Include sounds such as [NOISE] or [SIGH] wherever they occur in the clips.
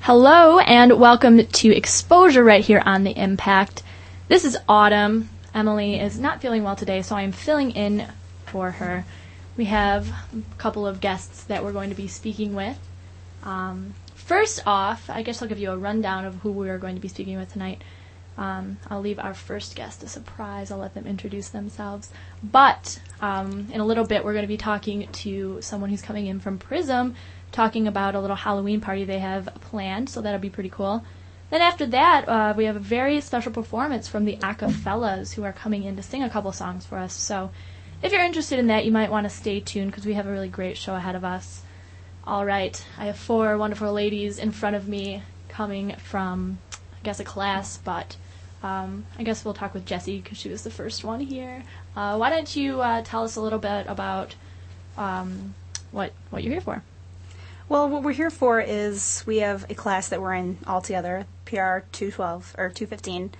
Hello and welcome to Exposure right here on The Impact. This is Autumn. Emily is not feeling well today, so I'm filling in for her. We have a couple of guests that we're going to be speaking with. Um, first off, I guess I'll give you a rundown of who we are going to be speaking with tonight. Um, I'll leave our first guest a surprise. I'll let them introduce themselves. But um, in a little bit, we're going to be talking to someone who's coming in from Prism talking about a little Halloween party they have planned, so that'll be pretty cool. Then after that, uh, we have a very special performance from the Acafellas who are coming in to sing a couple songs for us. So if you're interested in that, you might want to stay tuned because we have a really great show ahead of us. All right, I have four wonderful ladies in front of me coming from, I guess, a class, but um, I guess we'll talk with Jessie because she was the first one here. Uh, why don't you uh, tell us a little bit about um, what what you're here for? Well, what we're here for is we have a class that we're in all together, PR 212 or 215,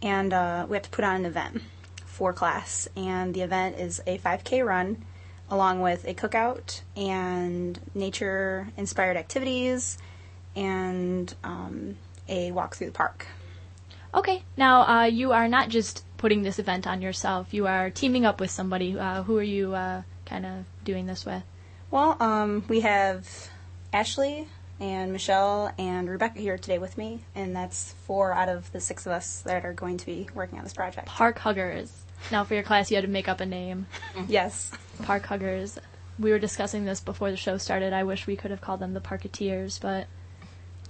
and uh, we have to put on an event for class. And the event is a 5K run, along with a cookout and nature inspired activities and um, a walk through the park. Okay, now uh, you are not just putting this event on yourself, you are teaming up with somebody. Uh, who are you uh, kind of doing this with? Well, um, we have Ashley and Michelle and Rebecca here today with me, and that's four out of the six of us that are going to be working on this project. Park Huggers. Now, for your class, you had to make up a name. [LAUGHS] yes. Park Huggers. We were discussing this before the show started. I wish we could have called them the Parketeers, but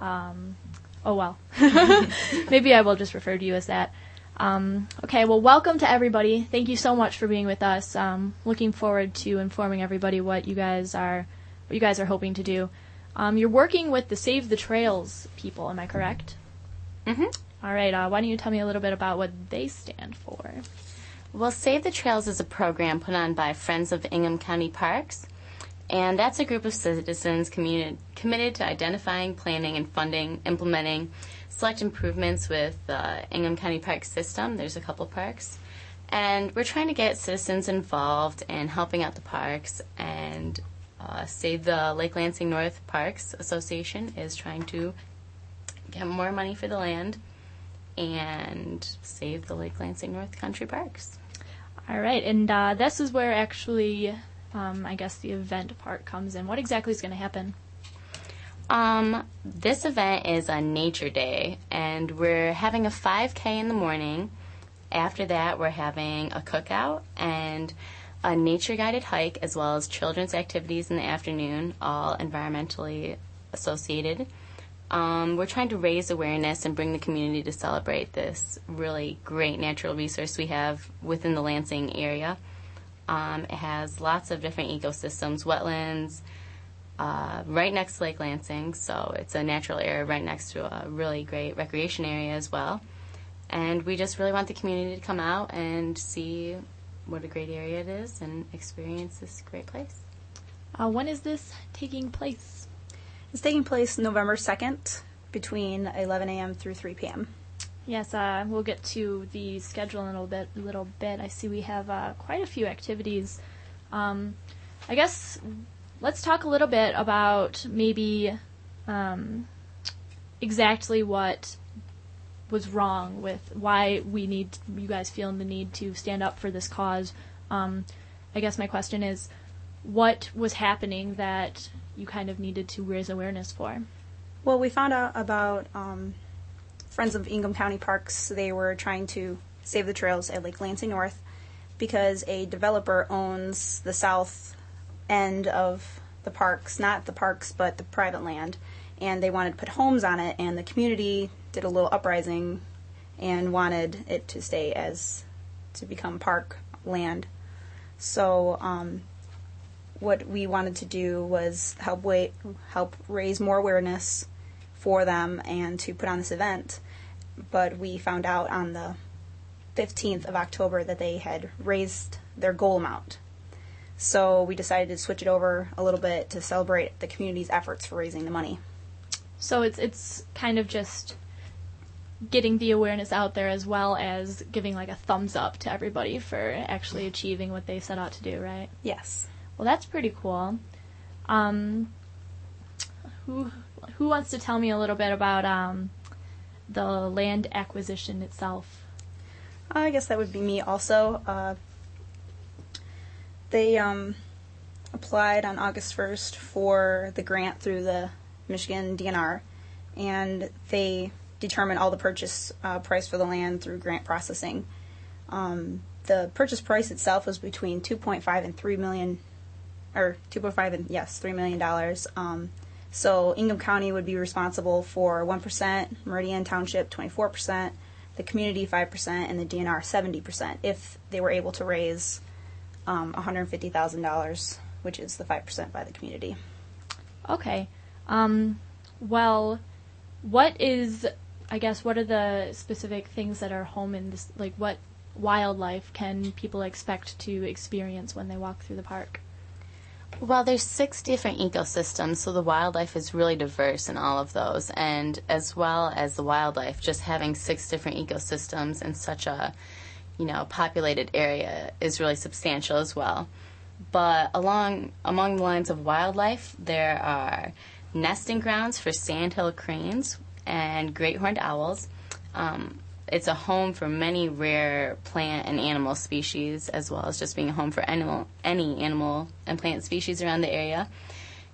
um, oh well. [LAUGHS] Maybe I will just refer to you as that. Um, okay, well, welcome to everybody. Thank you so much for being with us. Um, looking forward to informing everybody what you guys are, what you guys are hoping to do. Um, you're working with the Save the Trails people, am I correct? Mm-hmm. All right. Uh, why don't you tell me a little bit about what they stand for? Well, Save the Trails is a program put on by Friends of Ingham County Parks, and that's a group of citizens committed, committed to identifying, planning, and funding, implementing select improvements with the Ingham County Park system. There's a couple parks. And we're trying to get citizens involved in helping out the parks and uh, Save the Lake Lansing North Parks Association is trying to get more money for the land and save the Lake Lansing North Country Parks. All right, and uh, this is where actually, um, I guess the event part comes in. What exactly is going to happen? Um, this event is a nature day, and we're having a 5K in the morning. After that, we're having a cookout, and a nature guided hike as well as children's activities in the afternoon, all environmentally associated. Um, we're trying to raise awareness and bring the community to celebrate this really great natural resource we have within the Lansing area. Um, it has lots of different ecosystems, wetlands, uh, right next to Lake Lansing, so it's a natural area right next to a really great recreation area as well. And we just really want the community to come out and see what a great area it is and experience this great place. Uh, when is this taking place? It's taking place November 2nd between 11 a.m. through 3 p.m. Yes, uh, we'll get to the schedule in a little bit. A little bit. I see we have uh, quite a few activities. Um, I guess let's talk a little bit about maybe um, exactly what was wrong with why we need you guys feeling the need to stand up for this cause. Um, I guess my question is, what was happening that you kind of needed to raise awareness for? Well, we found out about um, Friends of Ingham County Parks. They were trying to save the trails at Lake Lansing North because a developer owns the south end of the parks, not the parks, but the private land, and they wanted to put homes on it, and the community did a little uprising and wanted it to stay as to become park land. So um, what we wanted to do was help wait, help raise more awareness for them and to put on this event. But we found out on the 15th of October that they had raised their goal amount. So we decided to switch it over a little bit to celebrate the community's efforts for raising the money. So it's it's kind of just getting the awareness out there as well as giving like a thumbs up to everybody for actually achieving what they set out to do, right? Yes. Well, that's pretty cool. Um, who who wants to tell me a little bit about um, the land acquisition itself? I guess that would be me also. Uh, they um, applied on August 1st for the grant through the Michigan DNR, and they determined all the purchase uh, price for the land through grant processing. Um, the purchase price itself was between 2.5 and 3 million, or 2.5 and yes, 3 million dollars. Um, so Ingham County would be responsible for 1%, Meridian Township 24%, the community 5%, and the DNR 70% if they were able to raise um, $150,000, which is the 5% by the community. Okay. Um, well, what is, I guess, what are the specific things that are home in this, like, what wildlife can people expect to experience when they walk through the park? Well, there's six different ecosystems, so the wildlife is really diverse in all of those. And as well as the wildlife, just having six different ecosystems in such a, you know, populated area is really substantial as well. But along among the lines of wildlife, there are nesting grounds for sandhill cranes and great horned owls. Um, it's a home for many rare plant and animal species, as well as just being a home for animal, any animal and plant species around the area.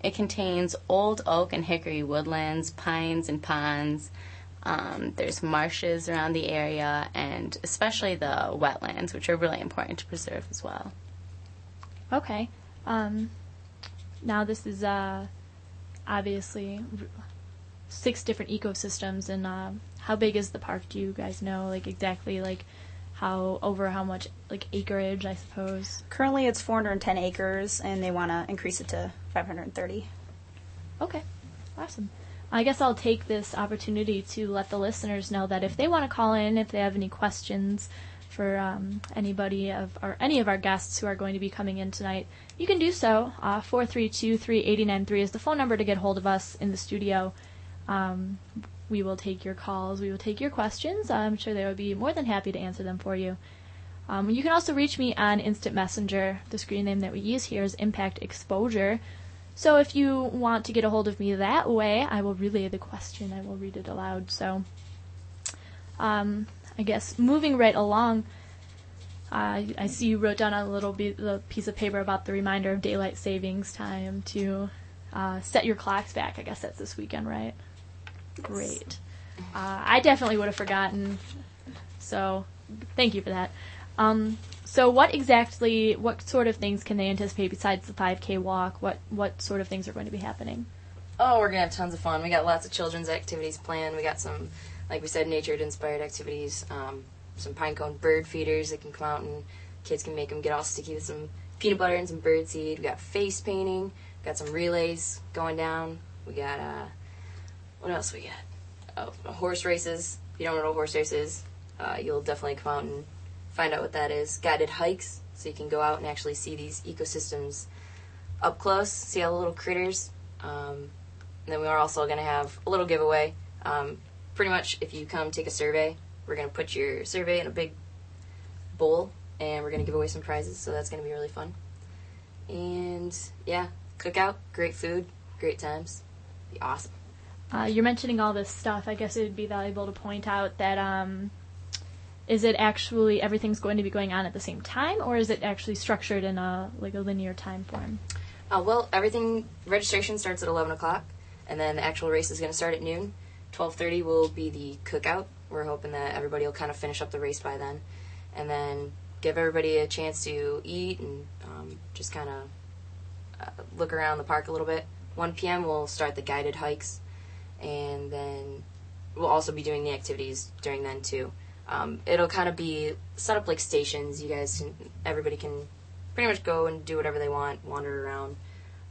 It contains old oak and hickory woodlands, pines and ponds. Um, there's marshes around the area, and especially the wetlands, which are really important to preserve as well. Okay. Um, now this is uh, obviously six different ecosystems, and uh, how big is the park? Do you guys know, like exactly, like how over how much like acreage? I suppose. Currently, it's 410 acres, and they want to increase it to 530. Okay, awesome. I guess I'll take this opportunity to let the listeners know that if they want to call in, if they have any questions for um, anybody of or any of our guests who are going to be coming in tonight, you can do so. Uh, four three two three eighty nine three is the phone number to get hold of us in the studio. Um, we will take your calls. We will take your questions. I'm sure they would be more than happy to answer them for you. Um, you can also reach me on Instant Messenger. The screen name that we use here is Impact Exposure. So if you want to get a hold of me that way, I will relay the question. I will read it aloud. So, um, I guess moving right along, uh, I see you wrote down a little be- piece of paper about the reminder of daylight savings time to uh, set your clocks back. I guess that's this weekend, right? Great. Uh, I definitely would have forgotten. So, thank you for that. Um, so, what exactly, what sort of things can they anticipate besides the 5K walk? What what sort of things are going to be happening? Oh, we're gonna have tons of fun. We got lots of children's activities planned. We got some, like we said, nature-inspired activities. Um, some pine cone bird feeders that can come out and kids can make them get all sticky with some peanut butter and some bird seed. We got face painting. We got some relays going down. We got uh, what else we got? Oh, horse races. If you don't know what a horse race is, uh, you'll definitely come out and find out what that is. Guided hikes, so you can go out and actually see these ecosystems up close, see all the little critters. Um, and then we are also going to have a little giveaway. Um, pretty much, if you come take a survey, we're going to put your survey in a big bowl, and we're going to give away some prizes. So that's going to be really fun. And yeah, cookout, great food, great times, be awesome. Uh, you're mentioning all this stuff. I guess it would be valuable to point out that um, is it actually everything's going to be going on at the same time, or is it actually structured in a like a linear time form? Uh, well, everything registration starts at eleven o'clock, and then the actual race is going to start at noon. Twelve thirty will be the cookout. We're hoping that everybody will kind of finish up the race by then, and then give everybody a chance to eat and um, just kind of uh, look around the park a little bit. 1 p.m. we'll start the guided hikes, and then we'll also be doing the activities during then too. Um, it'll kind of be set up like stations. You guys, can, everybody can pretty much go and do whatever they want, wander around,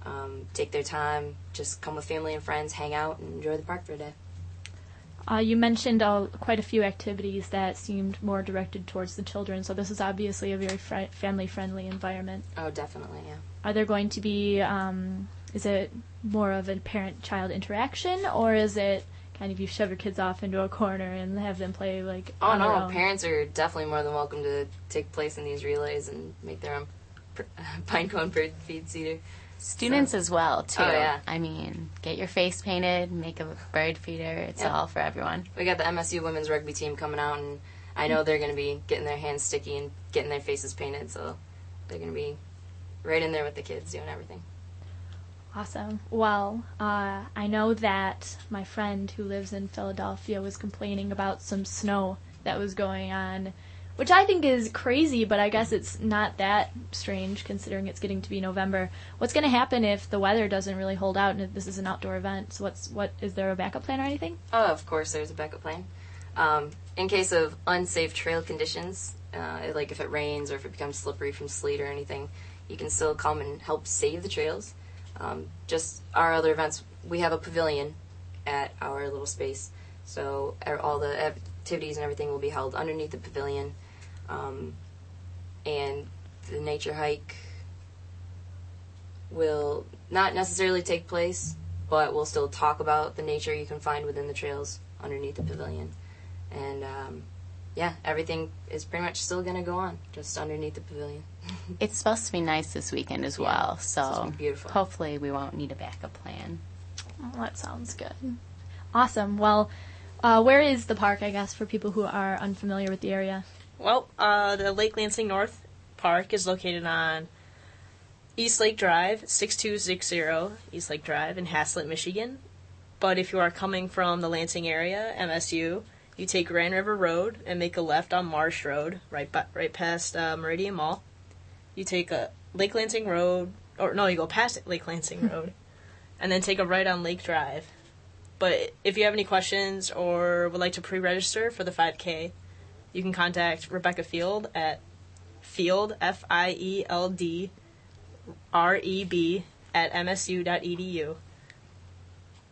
um, take their time, just come with family and friends, hang out, and enjoy the park for a day. Uh, you mentioned uh, quite a few activities that seemed more directed towards the children, so this is obviously a very fr- family-friendly environment. Oh, definitely, yeah. Are there going to be? Um, is it more of a parent-child interaction, or is it kind of you shove your kids off into a corner and have them play like? Oh on their no, own? parents are definitely more than welcome to take place in these relays and make their own pr- [LAUGHS] pine cone bird feed cedar. Students as well oh, too. Oh, yeah. I mean, get your face painted, make a bird feeder. It's Yeah. all for everyone. We got the MSU women's rugby team coming out, and I know they're going to be getting their hands sticky and getting their faces painted, so they're going to be right in there with the kids doing everything. Awesome. Well, uh, I know that my friend who lives in Philadelphia was complaining about some snow that was going on, which I think is crazy, but I guess it's not that strange considering it's getting to be November. What's going to happen if the weather doesn't really hold out and this is an outdoor event? So what's what is there a backup plan or anything? Oh, of course, there's a backup plan. Um, in case of unsafe trail conditions, uh, like if it rains or if it becomes slippery from sleet or anything, you can still come and help save the trails. Um, just our other events, we have a pavilion at our little space, so e- all the activities and everything will be held underneath the pavilion. Um, and the nature hike will not necessarily take place, but we'll still talk about the nature you can find within the trails underneath the pavilion. And um, yeah, everything is pretty much still going to go on just underneath the pavilion. [LAUGHS] It's supposed to be nice this weekend as Yeah, well, it's so be beautiful. hopefully we won't need a backup plan. Oh, that sounds good. Awesome. Well, uh, where is the park? I guess for people who are unfamiliar with the area. Well, uh, the Lake Lansing North Park is located on East Lake Drive, 6260 East Lake Drive in Haslett, Michigan. But if you are coming from the Lansing area, MSU, you take Grand River Road and make a left on Marsh Road, right by, right past uh, Meridian Mall. You take a Lake Lansing Road, or no, you go past Lake Lansing Road, and then take a right on Lake Drive. But if you have any questions or would like to pre-register for the 5K, you can contact Rebecca Field at Field F I E L D R E B at msu.edu.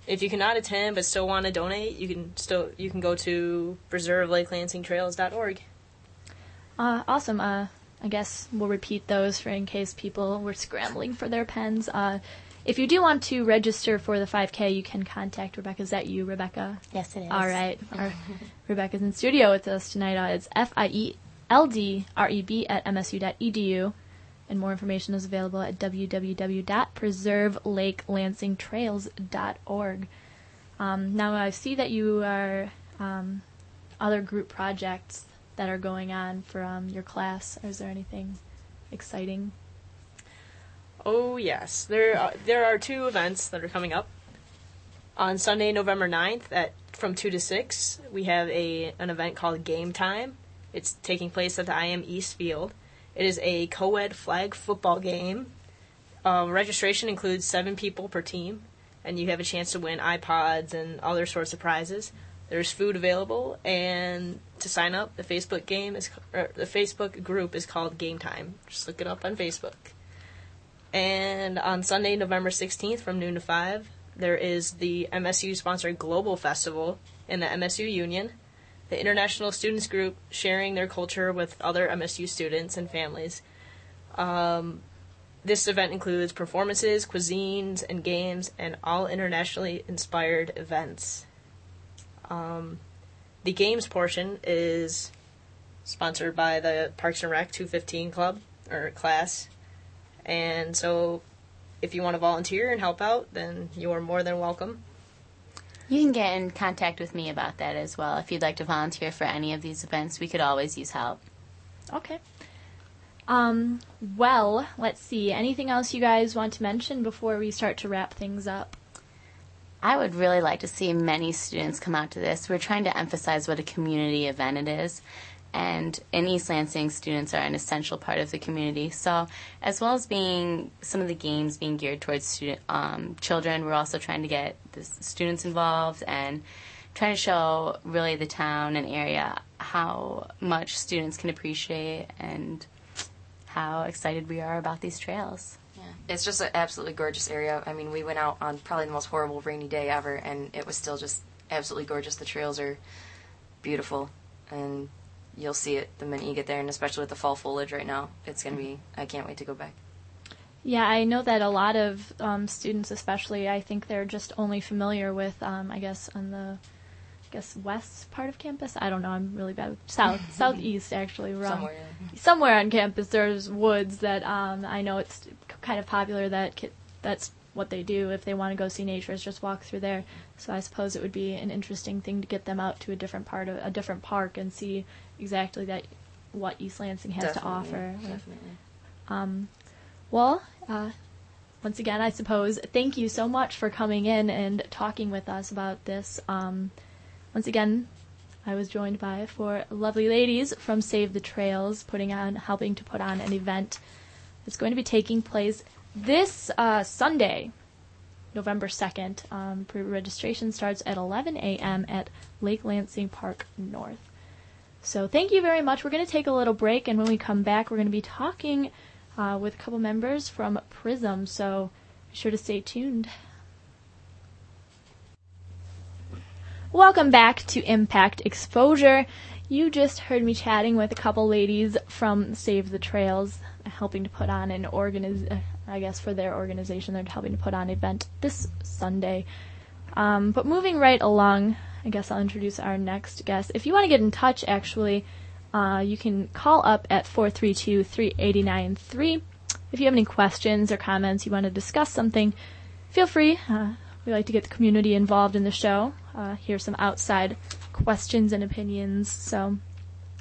If you cannot attend but still want to donate, you can still you can go to preservelakelansingtrails.org. Uh, awesome. Uh, I guess we'll repeat those for in case people were scrambling for their pens. Uh, if you do want to register for the 5K, you can contact Rebecca. Is that you, Rebecca? Yes, it is. All right. [LAUGHS] Our, Rebecca's in studio with us tonight. Uh, it's F I E L D R E B at msu.edu. And more information is available at www.preservelakelansingtrails.org. Um, now, I see that you are um, other group projects that are going on for um, your class. Is there anything exciting? Oh yes, there are, there are two events that are coming up. On Sunday, November 9th at from 2 to 6, we have a an event called Game Time. It's taking place at the IM East Field. It is a co-ed flag football game. Um, registration includes 7 people per team and you have a chance to win iPods and other sorts of prizes. There's food available and to sign up, the Facebook game is the Facebook group is called Game Time. Just look it up on Facebook. And on Sunday, November 16th from noon to 5, there is the MSU sponsored Global Festival in the MSU Union. The International Students Group sharing their culture with other MSU students and families. Um, this event includes performances, cuisines, and games, and all internationally inspired events. Um, the games portion is sponsored by the Parks and Rec 215 Club or class. And so, if you want to volunteer and help out, then you are more than welcome. You can get in contact with me about that as well. If you'd like to volunteer for any of these events, we could always use help. Okay. Um, well, let's see. Anything else you guys want to mention before we start to wrap things up? I would really like to see many students come out to this. We're trying to emphasize what a community event it is. And in East Lansing, students are an essential part of the community. So, as well as being some of the games being geared towards student um, children, we're also trying to get the students involved and trying to show really the town and area how much students can appreciate and how excited we are about these trails. Yeah, it's just an absolutely gorgeous area. I mean, we went out on probably the most horrible rainy day ever, and it was still just absolutely gorgeous. The trails are beautiful, and you'll see it the minute you get there, and especially with the fall foliage right now, it's gonna be. I can't wait to go back. Yeah, I know that a lot of um, students, especially, I think they're just only familiar with, um, I guess, on the, I guess west part of campus. I don't know. I'm really bad with south, [LAUGHS] southeast actually. Wrong. Somewhere. yeah. Somewhere on campus, there's woods that um, I know it's kind of popular that ki- that's what they do if they want to go see nature is just walk through there. So I suppose it would be an interesting thing to get them out to a different part of a different park and see exactly that what East Lansing has to offer. Definitely. Um, well, uh, once again, I suppose thank you so much for coming in and talking with us about this. Um, once again, I was joined by four lovely ladies from Save the Trails, putting on, helping to put on an event that's going to be taking place this uh, Sunday, November second. Um, pre-registration starts at 11 a.m. at Lake Lansing Park North. So thank you very much. We're going to take a little break, and when we come back, we're going to be talking uh, with a couple members from Prism. So be sure to stay tuned. Welcome back to Impact Exposure. You just heard me chatting with a couple ladies from Save the Trails, helping to put on an organiz- uh, I guess for their organization, they're helping to put on an event this Sunday. Um, but moving right along, I guess I'll introduce our next guest. If you want to get in touch, actually, uh, you can call up at 432-3893. If you have any questions or comments, you want to discuss something, feel free. Uh, we like to get the community involved in the show, uh, hear some outside questions and opinions. So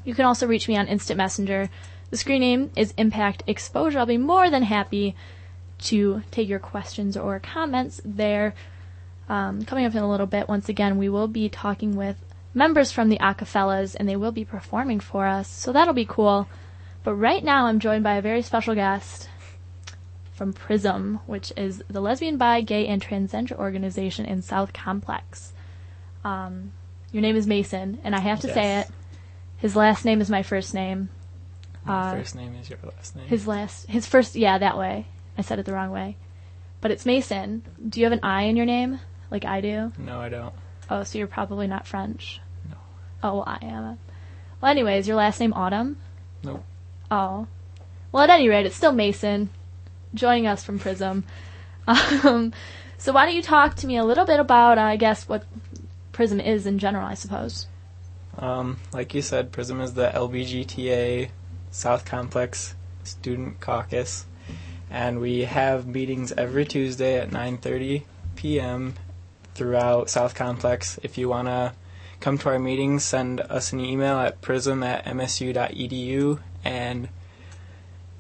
you can also reach me on Instant Messenger. The screen name is Impact Exposure. I'll be more than happy to take your questions or comments there. Um, coming up in a little bit, once again, we will be talking with members from the Acafellas, and they will be performing for us, so that'll be cool. But right now, I'm joined by a very special guest from Prism, which is the lesbian, bi, gay, and transgender organization in South Complex. Um, your name is Mason, and I have to say it. His last name is my first name. My Uh, first name is your last name. His last, his first, yeah, that way. I said it the wrong way. But it's Mason. Do you have an I in your name? Like I do? no, I don't. Oh, so you're probably not French. No. Oh, well, I am. Well, anyways, your last name Autumn? Nope. Oh. Well, at any rate, it's still Mason, joining us from Prism. [LAUGHS] Um, so why don't you talk to me a little bit about, uh, I guess, what Prism is in general, I suppose. Um, like you said, Prism is the LBGTA South Complex Student Caucus, and we have meetings every Tuesday at 9:30 p.m. throughout South Complex. If you wanna come to our meetings, send us an email at prism at msu.edu, and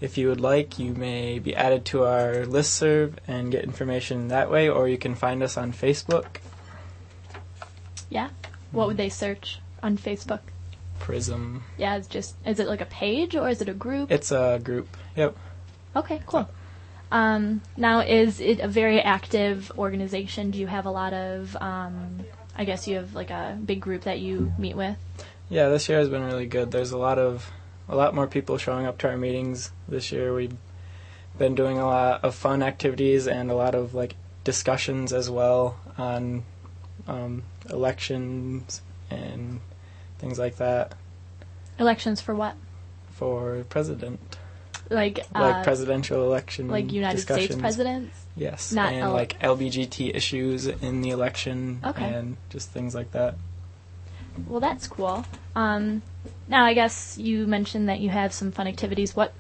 if you would like, you may be added to our listserv and get information that way, or you can find us on Facebook, Yeah? What would they search on Facebook? Prism. Yeah, it's just, is it like a page or is it a group? It's a group. Yep. Okay, cool. Um, now, is it a very active organization? Do you have a lot of, um, I guess you have like a big group that you meet with? Yeah, this year has been really good. There's a lot of a lot more people showing up to our meetings this year. We've been doing a lot of fun activities and a lot of like discussions as well on um, elections and things like that Elections for what? for president, Like, uh, like presidential election, like United States presidents? Yes, not and L- like LBGT issues in the election Okay. and just things like that. Well, that's cool. Um, now, I guess you mentioned that you have some fun activities. What,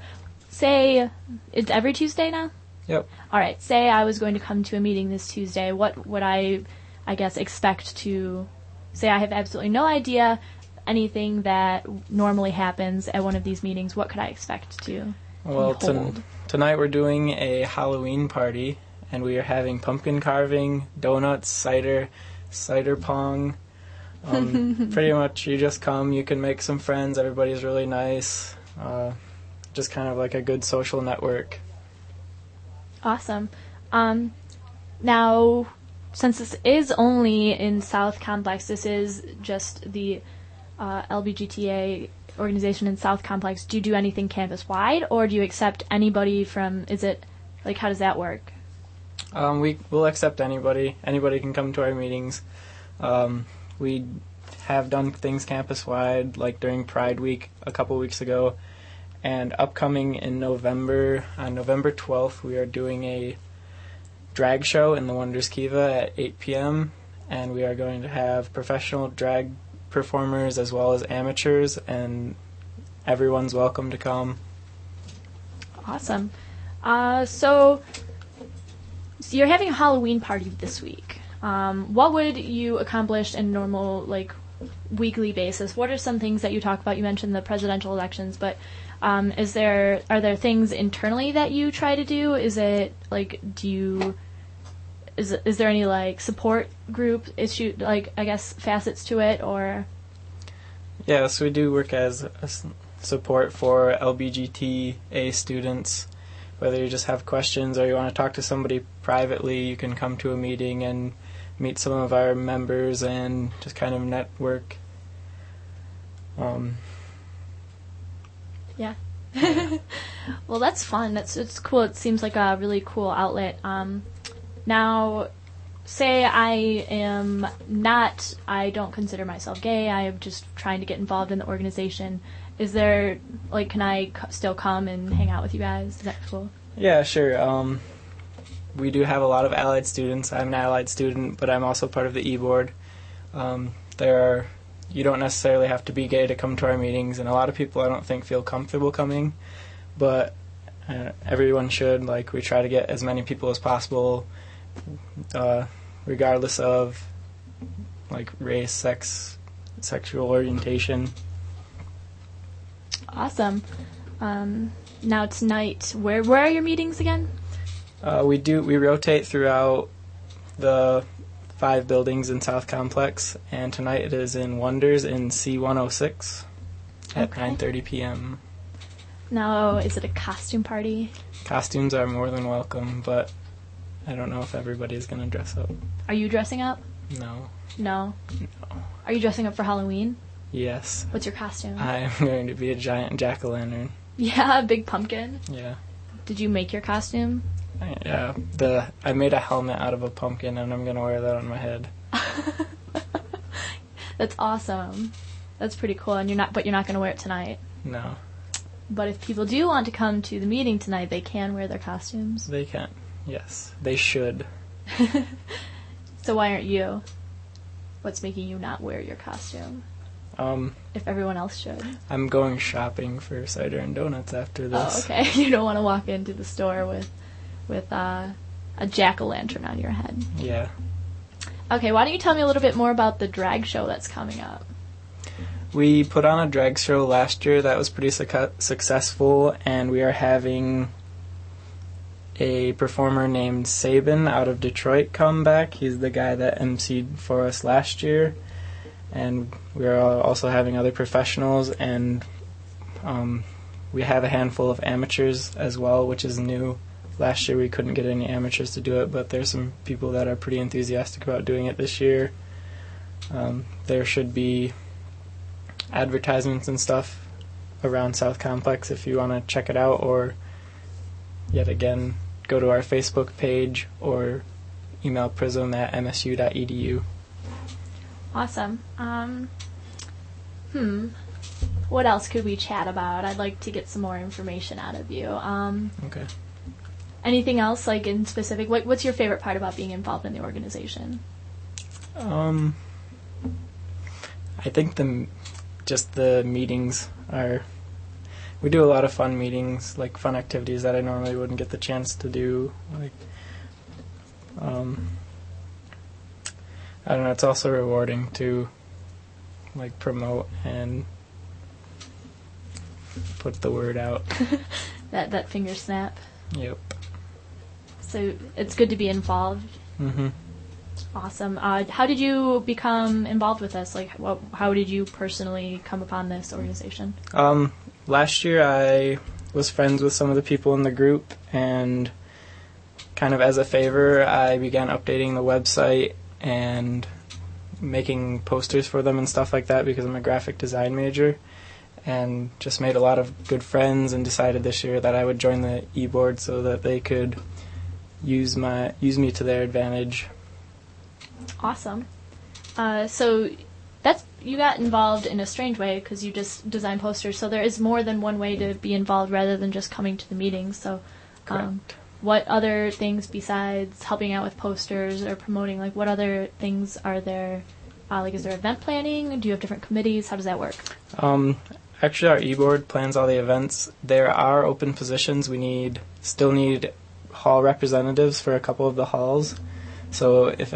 say, it's every Tuesday now? Yep. All right. Say I was going to come to a meeting this Tuesday. What would I, I guess, expect to? Say I have absolutely no idea anything that normally happens at one of these meetings. What could I expect to? Well, ton- tonight we're doing a Halloween party, and we are having pumpkin carving, donuts, cider, cider pong. Um, [LAUGHS] pretty much, you just come, you can make some friends. Everybody's really nice. Uh, just kind of like a good social network. Awesome. Um, now, since this is only in South Complex, this is just the uh, LBGTA organization in South Complex. Do you do anything campus wide, or do you accept anybody from? Is it like how does that work? Um, we will accept anybody. Anybody can come to our meetings. Um, we have done things campus wide, like during Pride Week a couple weeks ago, and upcoming in November, on November 12th, we are doing a drag show in the Wonders Kiva at 8 p.m. And we are going to have professional drag performers as well as amateurs, and everyone's welcome to come. Awesome. Uh, so, So you're having a Halloween party this week. Um, what would you accomplish in normal, like, weekly basis? What are some things that you talk about? You mentioned the presidential elections, but um, is there are there things internally that you try to do? Is it like do you is is there any like support group issue like I guess facets to it or Yes, we do work as support for LBGTA students. Whether you just have questions or you want to talk to somebody privately, you can come to a meeting and meet some of our members and just kind of network. Um, Yeah. [LAUGHS] well, that's fun. That's it's cool. It seems like a really cool outlet. Um, now, say I am not. I don't consider myself gay. I am just trying to get involved in the organization. Is there like, can I c- still come and hang out with you guys? Is that cool? yeah, sure. Um, we do have a lot of allied students. I'm an allied student, but I'm also part of the e-board. Um, there are you don't necessarily have to be gay to come to our meetings, and a lot of people I don't think feel comfortable coming, but uh, everyone should. Like we try to get as many people as possible, uh, regardless of like race, sex, sexual orientation. Awesome. Um, now tonight, where where are your meetings again? Uh, we do we rotate throughout the five buildings in South Complex, and tonight it is in Wonders in C106 at Okay. 9:30 p.m. Now, is it a costume party? Costumes are more than welcome, but I don't know if everybody's gonna dress up. Are you dressing up? No. No. No. Are you dressing up for Halloween? Yes. What's your costume? I'm going to be a giant jack o' lantern. yeah, a big pumpkin. Yeah. Did you make your costume? Yeah. The I made a helmet out of a pumpkin, and I'm gonna wear that on my head. [LAUGHS] That's awesome. That's pretty cool. And you're not, but you're not going to wear it tonight. No, But if people do want to come to the meeting tonight, they can wear their costumes. they can. Yes, they should. [LAUGHS] So why aren't you? What's making you not wear your costume? Um, If everyone else should. I'm going shopping for cider and donuts after this. Oh, okay. [LAUGHS] You don't want to walk into the store with, with uh, a jack o' lantern on your head. Yeah. Okay. Why don't you tell me a little bit more about the drag show that's coming up? We put on a drag show last year that was pretty succu- successful, and we are having a performer named Sabin out of Detroit come back. He's the guy that emceed for us last year, and we are also having other professionals, and um, we have a handful of amateurs as well, which is new. Last year we couldn't get any amateurs to do it, but there's some people that are pretty enthusiastic about doing it this year. Um, there should be advertisements and stuff around South Complex if you want to check it out, or yet again, go to our Facebook page or email prism at msu.edu. Awesome. Um, hmm. What else could we chat about? I'd like to get some more information out of you. Um, Okay. anything else, like in specific? What, what's your favorite part about being involved in the organization? Um, I think the just the meetings are. We do a lot of fun meetings, like fun activities that I normally wouldn't get the chance to do. Like, um, I don't know. It's also rewarding to, like, promote and put the word out. [LAUGHS] That that finger snap. Yep. So it's good to be involved. Mhm. Awesome. Uh, how did you become involved with us? Like, what, how did you personally come upon this organization? Um, last year I was friends with some of the people in the group, and kind of as a favor, I began updating the website and making posters for them and stuff like that because I'm a graphic design major, and just made a lot of good friends and decided this year that I would join the e-board so that they could use my use me to their advantage. Awesome. Uh, so you got involved in a strange way because you just design posters. So there is more than one way to be involved rather than just coming to the meetings. So, um, what other things besides helping out with posters or promoting? Like, what other things are there? Uh, like, is there event planning? Do you have different committees? How does that work? Um, actually, our e-board plans all the events. There are open positions. We need still need hall representatives for a couple of the halls. So if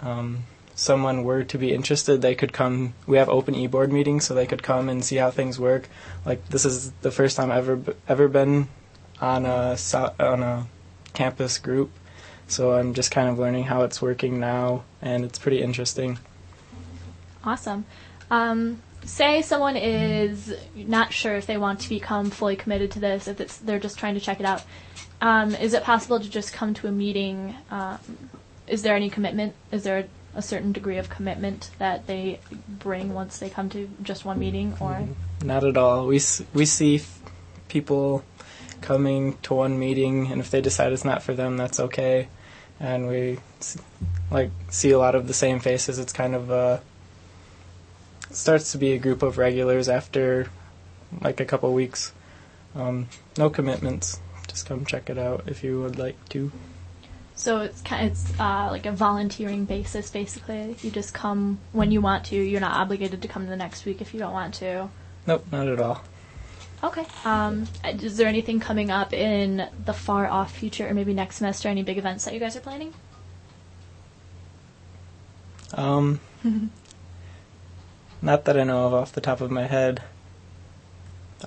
um, someone were to be interested, they could come. We have open e-board meetings, so they could come and see how things work. Like this is the first time I've ever ever been on a on a campus group, so I'm just kind of learning how it's working now, and it's pretty interesting. Awesome. Um, say someone is not sure if they want to become fully committed to this, if they're just trying to check it out. Um, is it possible to just come to a meeting? Um, is there any commitment? Is there a, a certain degree of commitment that they bring once they come to just one meeting, or Not at all. We we see f- people coming to one meeting, and if they decide it's not for them, that's okay. And we like see a lot of the same faces. It's kind of uh, starts to be a group of regulars after like a couple weeks. Um, no commitments. Just come check it out if you would like to. So it's kind of, it's uh, like a volunteering basis, basically. You just come when you want to. You're not obligated to come the next week if you don't want to. Nope, not at all. Okay. Um, is there anything coming up in the far off future, or maybe next semester? Any big events that you guys are planning? Um, [LAUGHS] not that I know of off the top of my head.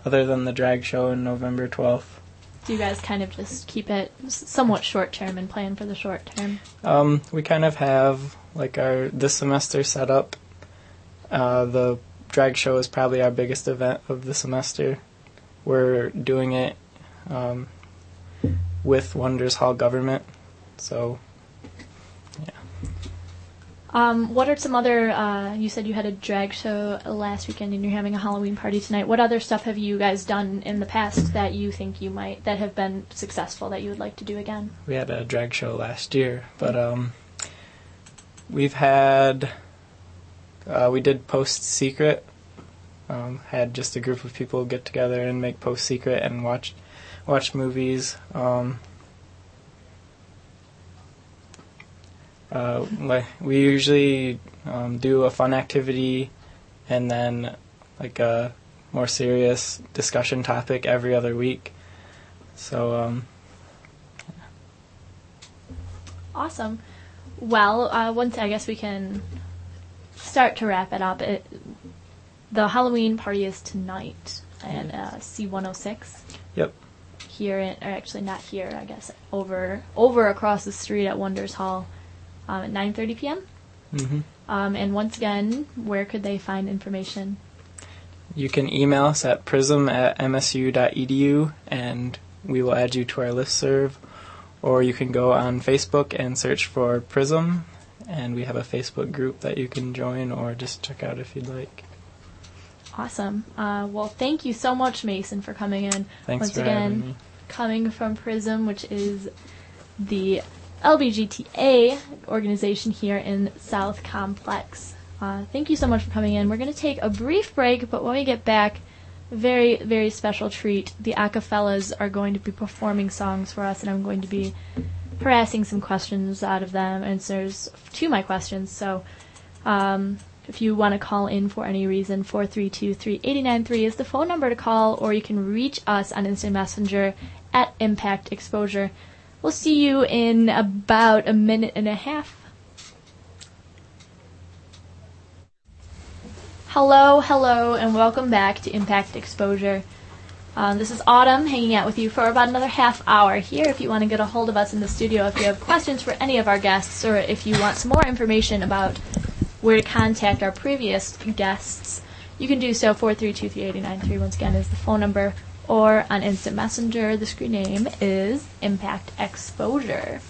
Other than the drag show in November twelfth. Do you guys kind of just keep it somewhat short term and plan for the short term? Um, we kind of have like our this semester set up. Uh, the drag show is probably our biggest event of the semester. We're doing it um, with Wonders Hall Government, so Um, what are some other? Uh, you said you had a drag show last weekend, and you're having a Halloween party tonight. What other stuff have you guys done in the past that you think you might that have been successful that you would like to do again? we had a drag show last year, but um, we've had uh, we did post secret. Um, had just a group of people get together and make post secret and watch watch movies. Um, uh, like we usually um, do a fun activity and then like a more serious discussion topic every other week. So um, Awesome. Well, uh, once I guess we can start to wrap it up. It, the Halloween party is tonight at uh, C106 yep. here, in, or actually not here. I guess over over across the street at Wonders Hall um, at 9:30 p.m. hmm Um, and once again, where could they find information? You can email us at prism at msu.edu and we will add you to our listserv. Or you can go on Facebook and search for Prism, and we have a Facebook group that you can join or just check out if you'd like. Awesome. Uh, well, thank you so much, Mason, for coming in. Thanks Once for again, having me. coming from Prism, which is the LBGTA organization here in South Complex. Uh, thank you so much for coming in. We're going to take a brief break, but when we get back, very, very special treat. The Acafellas are going to be performing songs for us, and I'm going to be harassing some questions out of them, answers to my questions. So, um, if you want to call in for any reason, 432-3893 is the phone number to call, or you can reach us on Instant Messenger at Impact Exposure. We'll see you in about a minute and a half. Hello, hello, and welcome back to Impact Exposure. Um, this is Autumn hanging out with you for about another half hour here. If you want to get a hold of us in the studio, if you have questions for any of our guests, or if you want some more information about where to contact our previous guests, you can do so. 432-3893 once again is the phone number, or on Instant Messenger, the screen name is Impact Exposure.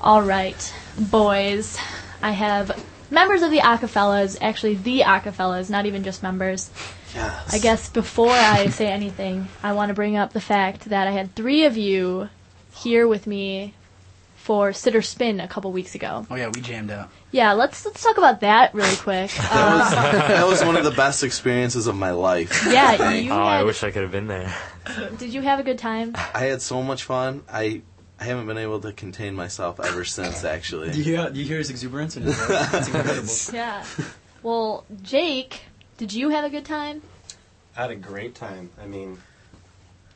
All right, boys, I have members of the Acafellas, actually the Acafellas, not even just members. Yes. I guess before I say anything, I want to bring up the fact that I had three of you here with me for Sit or Spin a couple weeks ago. Oh yeah, we jammed out. Yeah, let's let's talk about that really [LAUGHS] quick. That was um, that was one of the best experiences of my life. [LAUGHS] yeah, you Oh, I had, wish I could have been there. [LAUGHS] did you have a good time? I had so much fun. I I haven't been able to contain myself ever since. Actually, Do you hear? You hear his exuberance? In his voice? It's incredible. Yeah. Well, Jake, did you have a good time? I had a great time. I mean,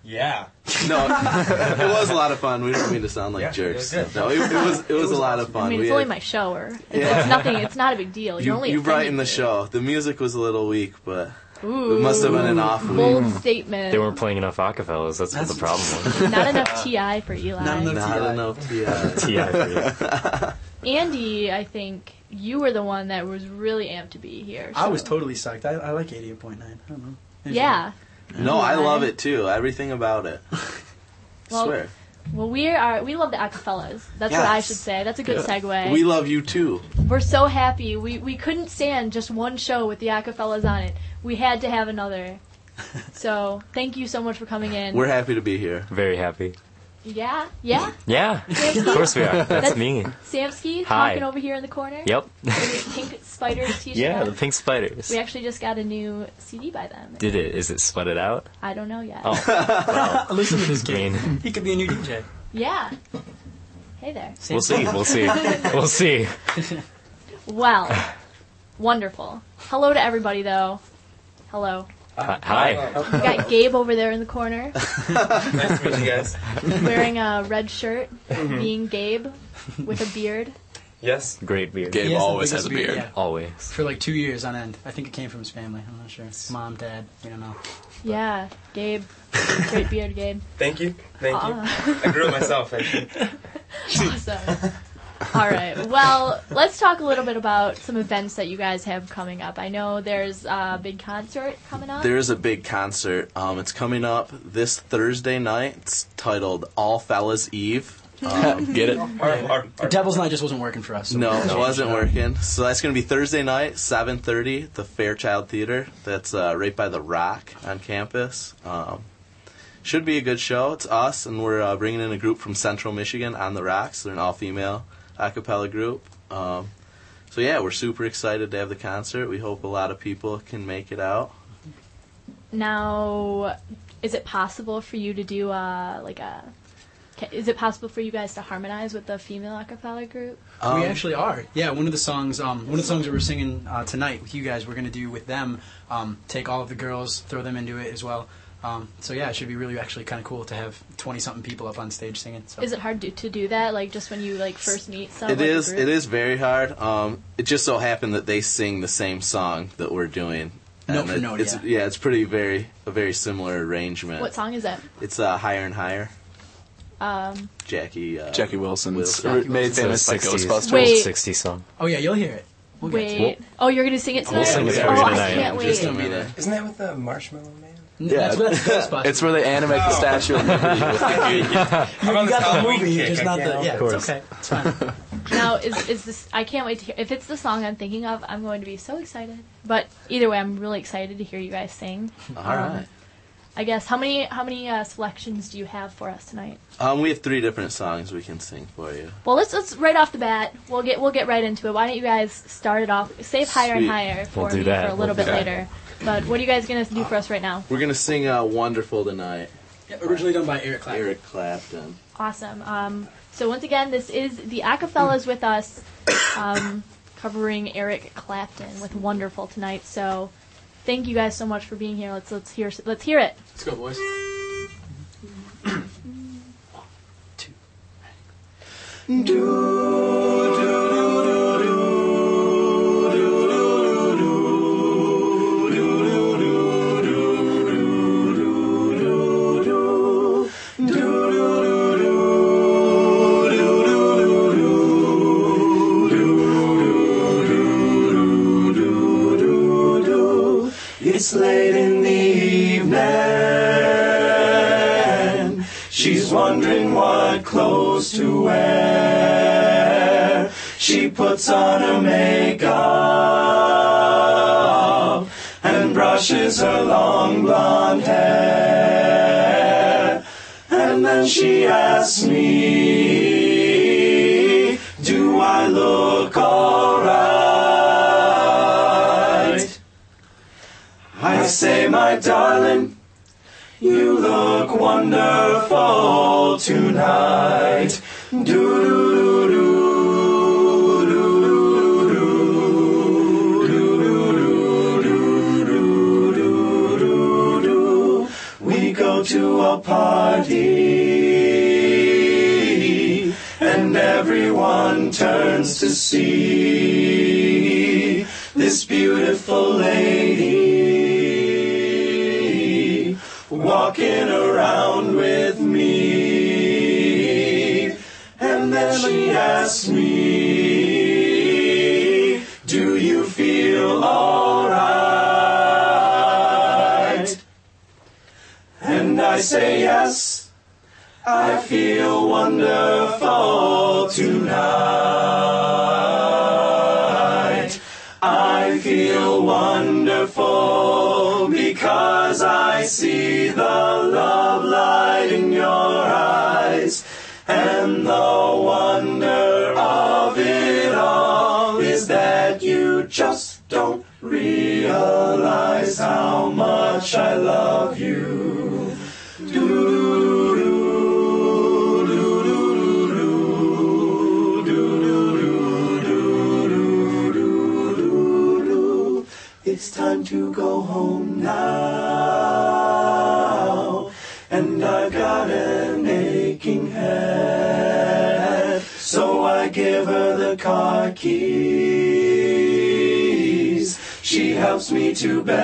Yeah. No, it was a lot of fun. We don't mean to sound like Yeah, jerks. it was good. No, it, it was it was, a lot of fun. I mean, We it's only had- my shower. it's, Yeah. it's nothing. It's not a big deal. You're you only you brightened the offending show. The music was a little weak, but Ooh, it must have been an off week. bold statement. They weren't playing enough acapellas. That's, what the problem was. [LAUGHS] Not enough Ti for Eli. Not enough Not TI. enough TI. TI for you. Andy, I think you were the one that was really amped to be here. I so- was totally psyched. I, I like 88.9. I don't know. Yeah. No, I love it too. Everything about it. [LAUGHS] Well, Swear. Well, we are. We love the Acafellas. That's what I Yes. should say. That's a good segue. We love you too. We're so happy. We we couldn't stand just one show with the Acafellas on it. We had to have another. [LAUGHS] So thank you so much for coming in. We're happy to be here. Very happy. Yeah, yeah. Yeah, Samsky, of course we are. That's That's- me. Samsky Hi. talking over here in the corner. Yep. With the pink spiders [LAUGHS] t-shirt. Yeah, the Pink Spiders. We actually just got a new CD by them. Did it? Is it sweated out? I don't know yet. Oh, Listen to this I kid. He could be a new DJ. Yeah. Hey there. we'll see. We'll see. We'll see. Well, wonderful. Hello to everybody, though. Hello. Hi. Hi. We [LAUGHS] got Gabe over there in the corner, [LAUGHS] Nice to meet you guys. [LAUGHS] wearing a red shirt, Mm-hmm. being Gabe with a beard. Yes. Great beard. Gabe He has the always biggest has a beard. yeah. Always. For like two years on end. I think it came from his family. I'm not sure. Mom, dad, we don't know. Yeah, Gabe. Great beard, Gabe. Thank you. Thank you. Uh, I grew it myself, actually. awesome. [LAUGHS] All right. Well, let's talk a little bit about some events that you guys have coming up. I know there's a big concert coming up. There is a big concert. Um, it's coming up this Thursday night. It's titled All Fellas Eve. Um, [LAUGHS] Get it? Our, our, The Devil's Night just wasn't working for us. so no, it wasn't up. working. So that's going to be Thursday night, 7:30, the Fairchild Theater. That's uh, right by the Rock on campus. Um, should be a good show. It's us, and we're uh, bringing in a group from Central Michigan on the Rocks. They're an all-female a cappella group. Um, so yeah, we're super excited to have the concert. We hope a lot of people can make it out. Now, is it possible for you to do uh, like a? Is it possible for you guys to harmonize with the female a cappella group? Um, we actually are. Yeah, one of the songs, um, one of the songs that we're singing uh, tonight with you guys, we're going to do with them. Um, take all of the girls, throw them into it as well. Um, so yeah, it should be really actually kind of cool to have twenty something people up on stage singing. So. Is it hard to, to do that? Like just when you like first meet some? It like is. It is very hard. Um, it just so happened that they sing the same song that we're doing. Note And for it- note, it's, yeah. it's pretty very a very similar arrangement. What song is that? It's uh, higher and higher. Um, Jackie. Uh, Jackie Wilson's Wilson. made It's a famous by Ghostbusters. Wait. 60 song. Oh yeah, you'll hear it. We'll get to wait. Oh, you're gonna sing it tonight? We'll sing it oh, for you I can't it. It's wait. gonna be there. Isn't that with the Marshmallow Man? That's, that's Ghostbusters. It's where they animate the Statue of Liberty with the I'm you got the Halloween movie, kick. just not the. Yeah, it. course. it's okay. It's fine. [LAUGHS] Now, is is this? I can't wait to hear. If it's the song I'm thinking of, I'm going to be so excited. But either way, I'm really excited to hear you guys sing. All right. I guess how many how many uh, selections do you have for us tonight? Um, we have three different songs we can sing for you. Well, let's let's right off the bat. We'll get we'll get right into it. Why don't you guys start it off? Save higher and higher for We'll do me that. for a little We'll bit later. that. Later. But what are you guys gonna do for us right now? We're gonna sing uh, "Wonderful" tonight. Yeah, originally done by Eric Clapton. Eric Clapton. Awesome. Um, so once again, this is the Acafellas with us, um, covering Eric Clapton with "Wonderful" tonight. So thank you guys so much for being here. Let's let's hear let's hear it. Let's go, boys. It's puts on her makeup and brushes her long blonde hair. And then she asks me, Do I look alright? I say, my darling, you look wonderful tonight. And everyone turns to see this beautiful lady walking around wonderful because I see the love light in your eyes. And the wonder of it all is that you just don't realize how much I love you. To go home now. And I've got an aching head. So I give her the car keys. She helps me to bed.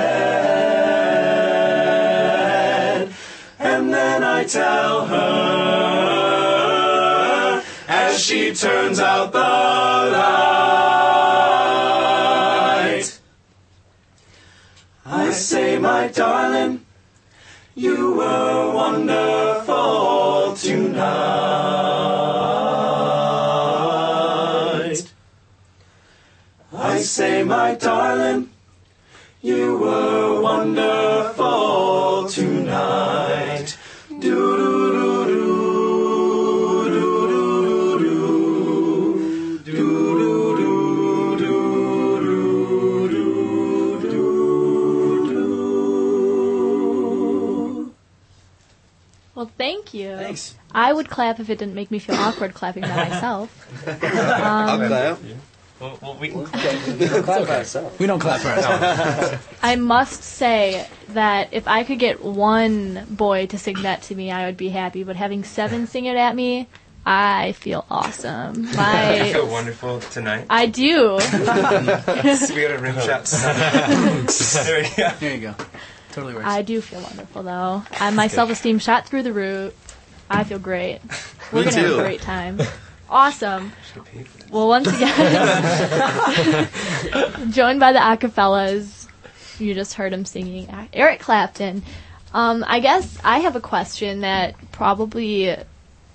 And then I tell her as she turns out the light. Say, my darling, you were wonderful tonight. I say, my darling, you were wonderful thank you. Thanks. I would clap if it didn't make me feel awkward clapping by myself. [LAUGHS] I'll Um, clap. Well, well, we can clap [LAUGHS] by ourselves. We don't clap for ourselves. [LAUGHS] I must say that if I could get one boy to sing that to me, I would be happy. But having seven sing it at me, I feel awesome. I My, feel wonderful tonight. I do. we got a rim shot. there we go. There you go. Totally works. I do feel wonderful though. [LAUGHS] I, my self-esteem shot through the roof. I feel great. [LAUGHS] We're gonna have too. a great time. [LAUGHS] Awesome. Well, once again, joined by the Acafellas, you just heard him singing Eric Clapton. Um, I guess I have a question that probably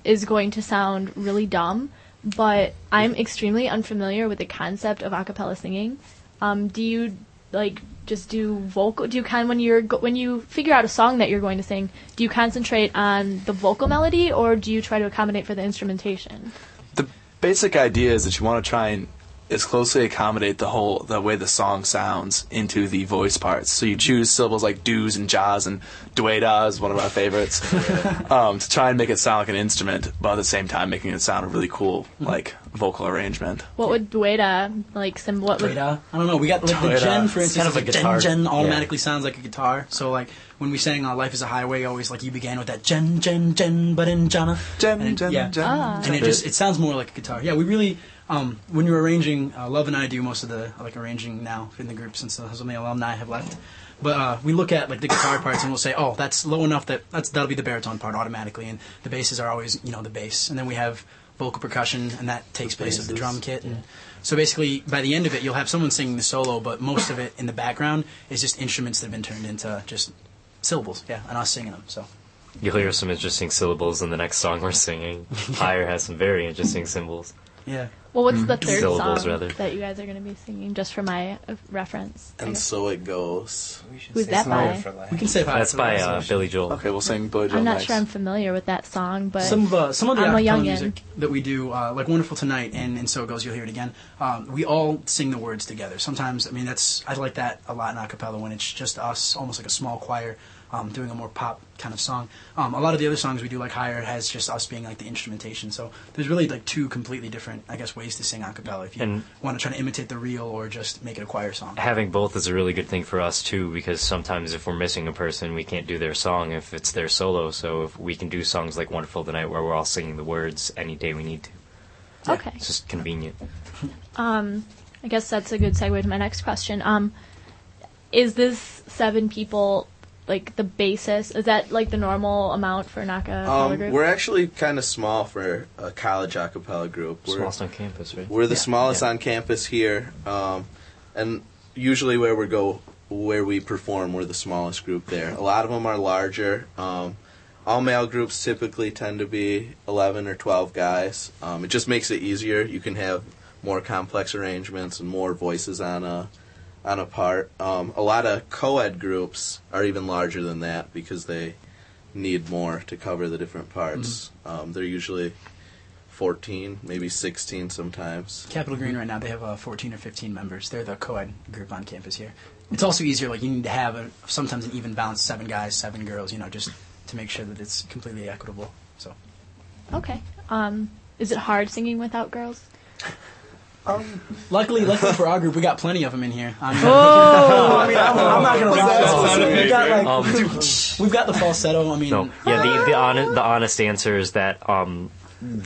is going to sound really dumb, but I'm extremely unfamiliar with the concept of acapella singing. Um, do you like just do vocal? Do you kind when you're when you figure out a song that you're going to sing? Do you concentrate on the vocal melody, or do you try to accommodate for the instrumentation? the basic idea is that you want to try and as closely accommodate the whole the way the song sounds into the voice parts. So you choose syllables like do's and ja's and dueda is one of our favorites [LAUGHS] um, to try and make it sound like an instrument, but at the same time making it sound a really cool like vocal arrangement. What would dueta like? Sim- what would Dueta. I don't know. We got like the Dueta. gen, for It's instance. kind of like a guitar- Gen, gen yeah. automatically sounds like a guitar. So like when we sang uh, "Life Is a Highway," always like you began with that gen, gen, gen, but in jana. Gen, and it, gen, yeah. gen. Ah. and it just it sounds more like a guitar. Yeah, we really um, when you're arranging, uh, Love and I do most of the like arranging now in the group since some of the alumni have left. But uh, we look at like the guitar parts and we'll say, oh, that's low enough that that's that'll be the baritone part automatically, and the basses are always you know the bass, and then we have vocal percussion, and that takes place of the drum kit. And so basically, by the end of it, you'll have someone singing the solo, but most of it in the background is just instruments that have been turned into just syllables, yeah, and us singing them. So You'll hear some interesting syllables in the next song we're singing. [LAUGHS] Higher has some very interesting symbols. yeah. Well, what's the third Syllables, song rather. that you guys are going to be singing? Just for my uh, reference. I And guess. so it goes. We Who's that by? We can say That's by uh. Billy Joel. Okay, we'll sing Billy Joel I'm not next. sure I'm familiar with that song, but some of uh, some of the I'm a acapella youngin'. music that we do, uh, like "Wonderful Tonight" and "And So It Goes," you'll hear it again. Um, we all sing the words together. Sometimes, I mean, that's I like that a lot in acapella when it's just us, almost like a small choir. Um, doing a more pop kind of song. Um, a lot of the other songs we do, like Higher, has just us being like the instrumentation. So there's really like two completely different, I guess, ways to sing a cappella. If you And- want to try to imitate the real or just make it a choir song. Having both is a really good thing for us too, because sometimes if we're missing a person, we can't do their song if it's their solo. So if we can do songs like "Wonderful Tonight" where we're all singing the words any day we need to. Okay. It's just convenient. [LAUGHS] Um, I guess that's a good segue to my next question. Um, is this seven people like the basis? Is that like the normal amount for an a cappella Um, group? we're actually kind of small for a college a cappella group. We're, Smallest on campus, right? We're the Yeah. smallest Yeah. on campus here, um, and usually where we go, where we perform, we're the smallest group there. A lot of them are larger. Um, all male groups typically tend to be 11 or 12 guys. Um, it just makes it easier. You can have more complex arrangements and more voices on a on a part. Um, a lot of co-ed groups are even larger than that because they need more to cover the different parts. Um, they're usually 14, maybe 16 sometimes. Capital Green right now they have uh, 14 or 15 members. They're the co-ed group on campus here. It's also easier. Like you need to have a, sometimes an even balance, seven guys, seven girls. You know, just to make sure that it's completely equitable. So okay. Um, is it hard singing without girls? Luckily, luckily for our group, we got plenty of them in here. I mean, Oh! [LAUGHS] I mean, I'm, I'm not gonna lie. We got like Um, [LAUGHS] we've got the falsetto. I mean, No, yeah. The the honest the honest answer is that um,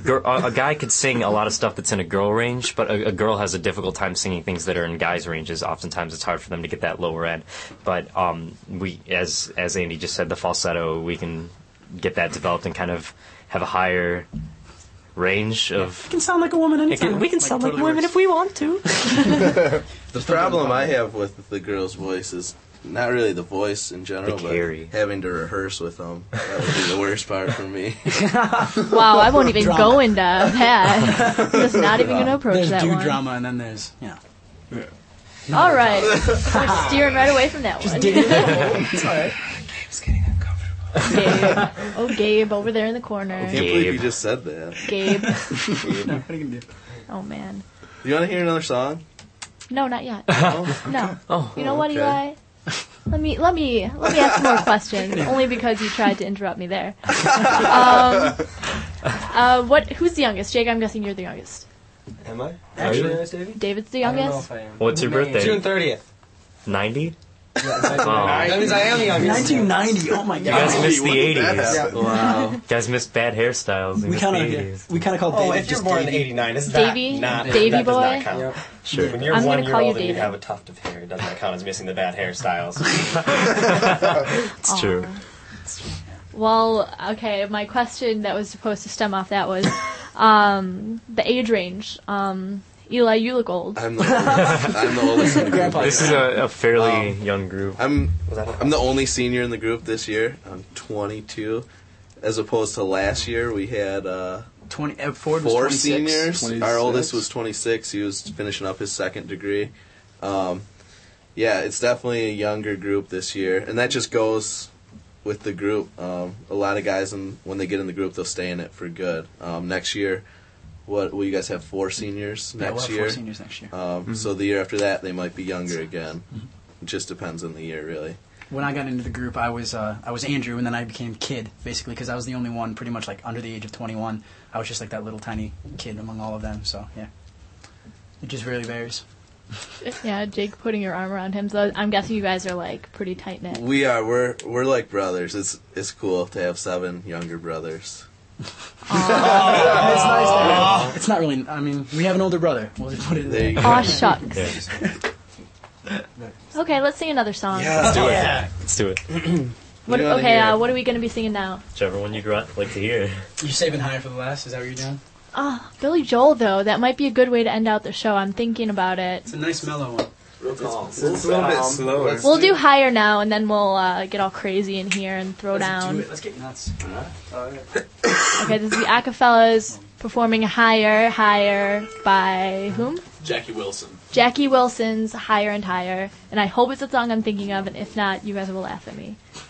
gir- a, a guy could sing a lot of stuff that's in a girl range, but a, a girl has a difficult time singing things that are in guys' ranges. Oftentimes, it's hard for them to get that lower end. But um, we, as as Andy just said, the falsetto we can get that developed and kind of have a higher range of. We can sound like a woman It anytime. can, we can sound like totally women works. if we want to. [LAUGHS] The problem I have with the girls' voice is not really the voice in general, The but carry. having to rehearse with them. That would be the worst part for me. [LAUGHS] [LAUGHS] Wow, I won't even Drama. go into that. I'm just not even going to approach There's that dude one. drama, and then there's you know. All right, we're steering right away from that one. it's all right. It's getting uncomfortable. Gabe. Oh, Gabe over there in the corner. I can't believe you just said that. Gabe. [LAUGHS] [LAUGHS] What are you gonna do? Oh man. Do you want to hear another song? No, not yet. No. Oh, You know what, okay. Eli? Let me let me let me ask more questions. [LAUGHS] Only because you tried to interrupt me there. Um, uh, what? Who's the youngest? Jake, I'm guessing you're the youngest. Am I? Actually, you? youngest, Davey? David's the I don't know youngest. if I am. What's your birthday? June 30th. Ninety. Yeah, that means I am the youngest. 1990. Oh my god. You guys missed the When did that eighties. Wow. You guys missed bad hairstyles. We kind of eighties. we kind of called Oh, David if you're born in Davey. 89, is Davey? that not Davey that does boy? not count. Yep. Sure. When you're I'm one year call you old and you have a tuft of hair, it does not count as missing the bad hairstyles. [LAUGHS] It's true. Well, okay. My question that was supposed to stem off that was um, the age range. Um, Eli, you look old. I'm the oldest. I'm the oldest in the group. Grandpa. This is a, a fairly Um, young group. I'm I'm the only senior in the group this year. I'm 22, as opposed to last year we had uh, 20. Uh, Ford was four 26. seniors. 26. Our oldest was 26. He was finishing up his second degree. Um, yeah, it's definitely a younger group this year, and that just goes with the group. Um, a lot of guys, in, when they get in the group, they'll stay in it for good. Um, next year, what will you guys have? Four seniors Yeah, we'll next have year. four seniors next year. Um, So the year after that, they might be younger again. It just depends on the year, really. When I got into the group, I was uh, I was Andrew, and then I became Kid, basically, because I was the only one, pretty much like under the age of 21. I was just like that little tiny kid among all of them. So yeah, it just really varies. [LAUGHS] yeah, Jake putting your arm around him. So I'm guessing you guys are like pretty tight knit. We are. We're we're like brothers. It's it's cool to have seven younger brothers. [LAUGHS] it's nice. It's not really. I mean, we have an older brother. We'll just put it There you Aw, shucks. Okay, let's sing another song. Let's do it. Let's do it. What, You okay, hear- uh, what are we going to be singing now? Whichever one you'd ri- like to hear. You're saving higher for the last? Is that what you're doing? Oh, Billy Joel, though. That might be a good way to end out the show. I'm thinking about it. It's a nice mellow one. Real calm. It's a little bit slower. We'll do higher now, and then we'll uh, get all crazy in here and throw Let's do down. it. Let's get nuts. [COUGHS] Okay, this is the Acafellas performing Higher, Higher by whom? Jackie Wilson. Jackie Wilson's Higher and Higher. And I hope it's the song I'm thinking of, and if not, you guys will laugh at me.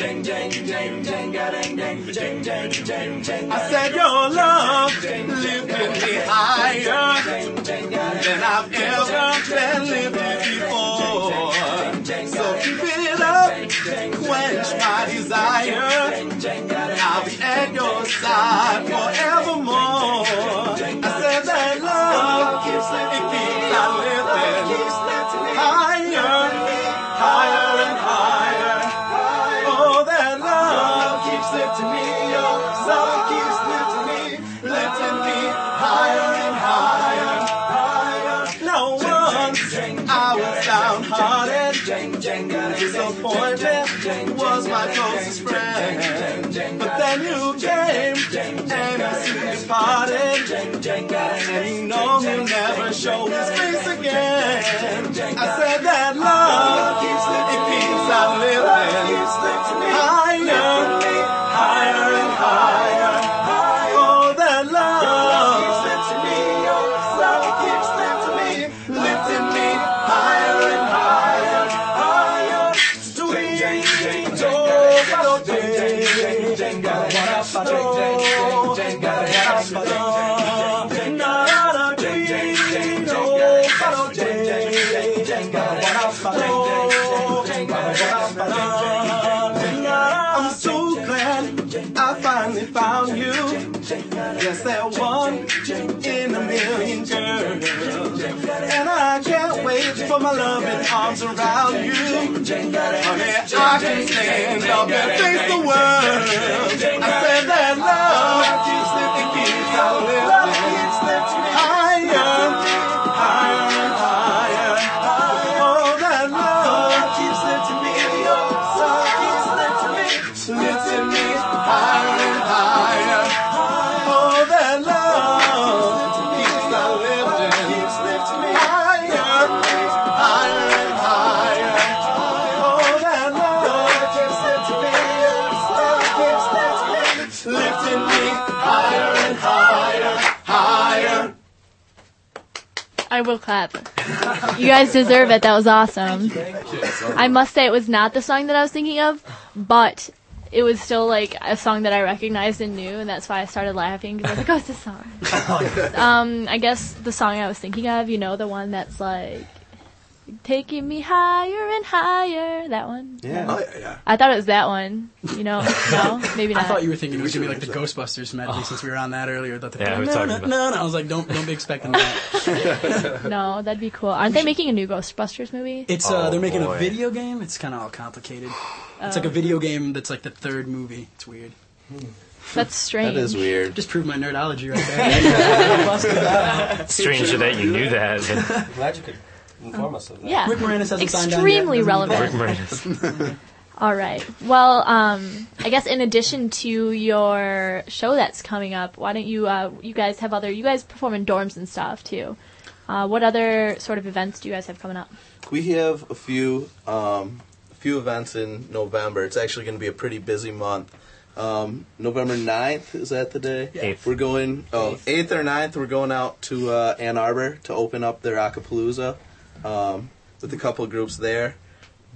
I said your love lifted me higher than I've ever been lifted before. So keep it up, quench my desire. I'll be at your side forevermore. Honey, I can stand up and face the world. I said that love I will clap. You guys deserve it. That was awesome. I must say it was not the song that I was thinking of, but it was still like a song that I recognized and knew, and that's why I started laughing because I was like, "Oh, it's this song." [LAUGHS] um, I guess the song I was thinking of, you know, the one that's like taking me higher and higher. That one. Yeah. No? Oh, yeah, yeah. I thought it was that one. You know, [LAUGHS] no, maybe not. I thought you were thinking it was gonna be like the [LAUGHS] Ghostbusters medley since we were on that earlier. That the Yeah, we were no, talking no, about- no, no. I was like, don't don't be expecting that. [LAUGHS] no, that'd be cool. Aren't they making a new Ghostbusters movie? It's uh, Oh, they're making boy. a video game. It's kind of all complicated. It's like a Oh. video game that's like the third movie. It's weird. That's strange. That is weird. Just proved my nerdology right there. Busted. Strange that you knew that. Glad you could inform us of that. Yeah. Rick Moranis hasn't signed on Extremely yet. relevant. Rick Moranis. [LAUGHS] All right. Well, um, I guess in addition to your show that's coming up, why don't you uh, you guys have other you guys perform in dorms and stuff too? Uh, what other sort of events do you guys have coming up? We have a few um, a few events in November. It's actually going to be a pretty busy month. Um, November 9th, is that the day? Eighth. We're going, oh, 8th or 9th, we're going out to uh, Ann Arbor to open up their Acapalooza um, with a couple of groups there.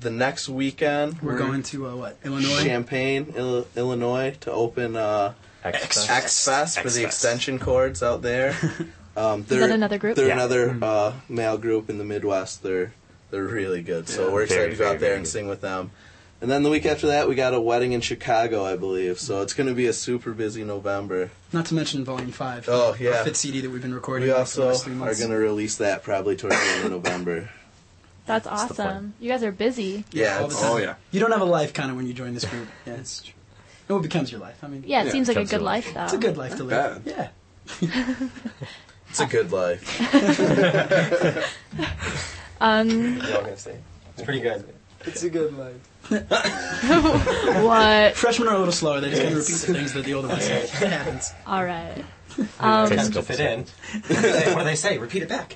The next weekend, We're going to uh, what? Illinois. Champaign, Ill- Illinois, to open uh, X- X Fest for the Xtension Chords out there. [LAUGHS] Um, that another group? They're Yeah. another uh, male group in the Midwest. They're they're really good. So Yeah, we're excited very, to go out there and good. sing with them. And then the week after that, we got a wedding in Chicago, I believe. So it's going to be a super busy November. Not to mention Volume Five. Oh, yeah. Our fifth CD that we've been recording. We for the also three are going to release that probably towards the end of November. That's That's the plan. awesome. You guys are busy. Yeah, all the time. Oh, yeah. You don't have a life kind of when you join this group. Yeah, it's true. And what becomes your life? I mean, Yeah, it Yeah, seems like a good to life though. it's a good life to live. Bad. Yeah. [LAUGHS] it's a good life. [LAUGHS] [LAUGHS] Um, That's all I'm gonna say. It's pretty good. It's a good life. [LAUGHS] what? Freshmen are a little slower. They just kind of repeat the things that the older ones say. [LAUGHS] It happens. All right. Um, Um, to fit in. [LAUGHS] what do they say? Repeat it back.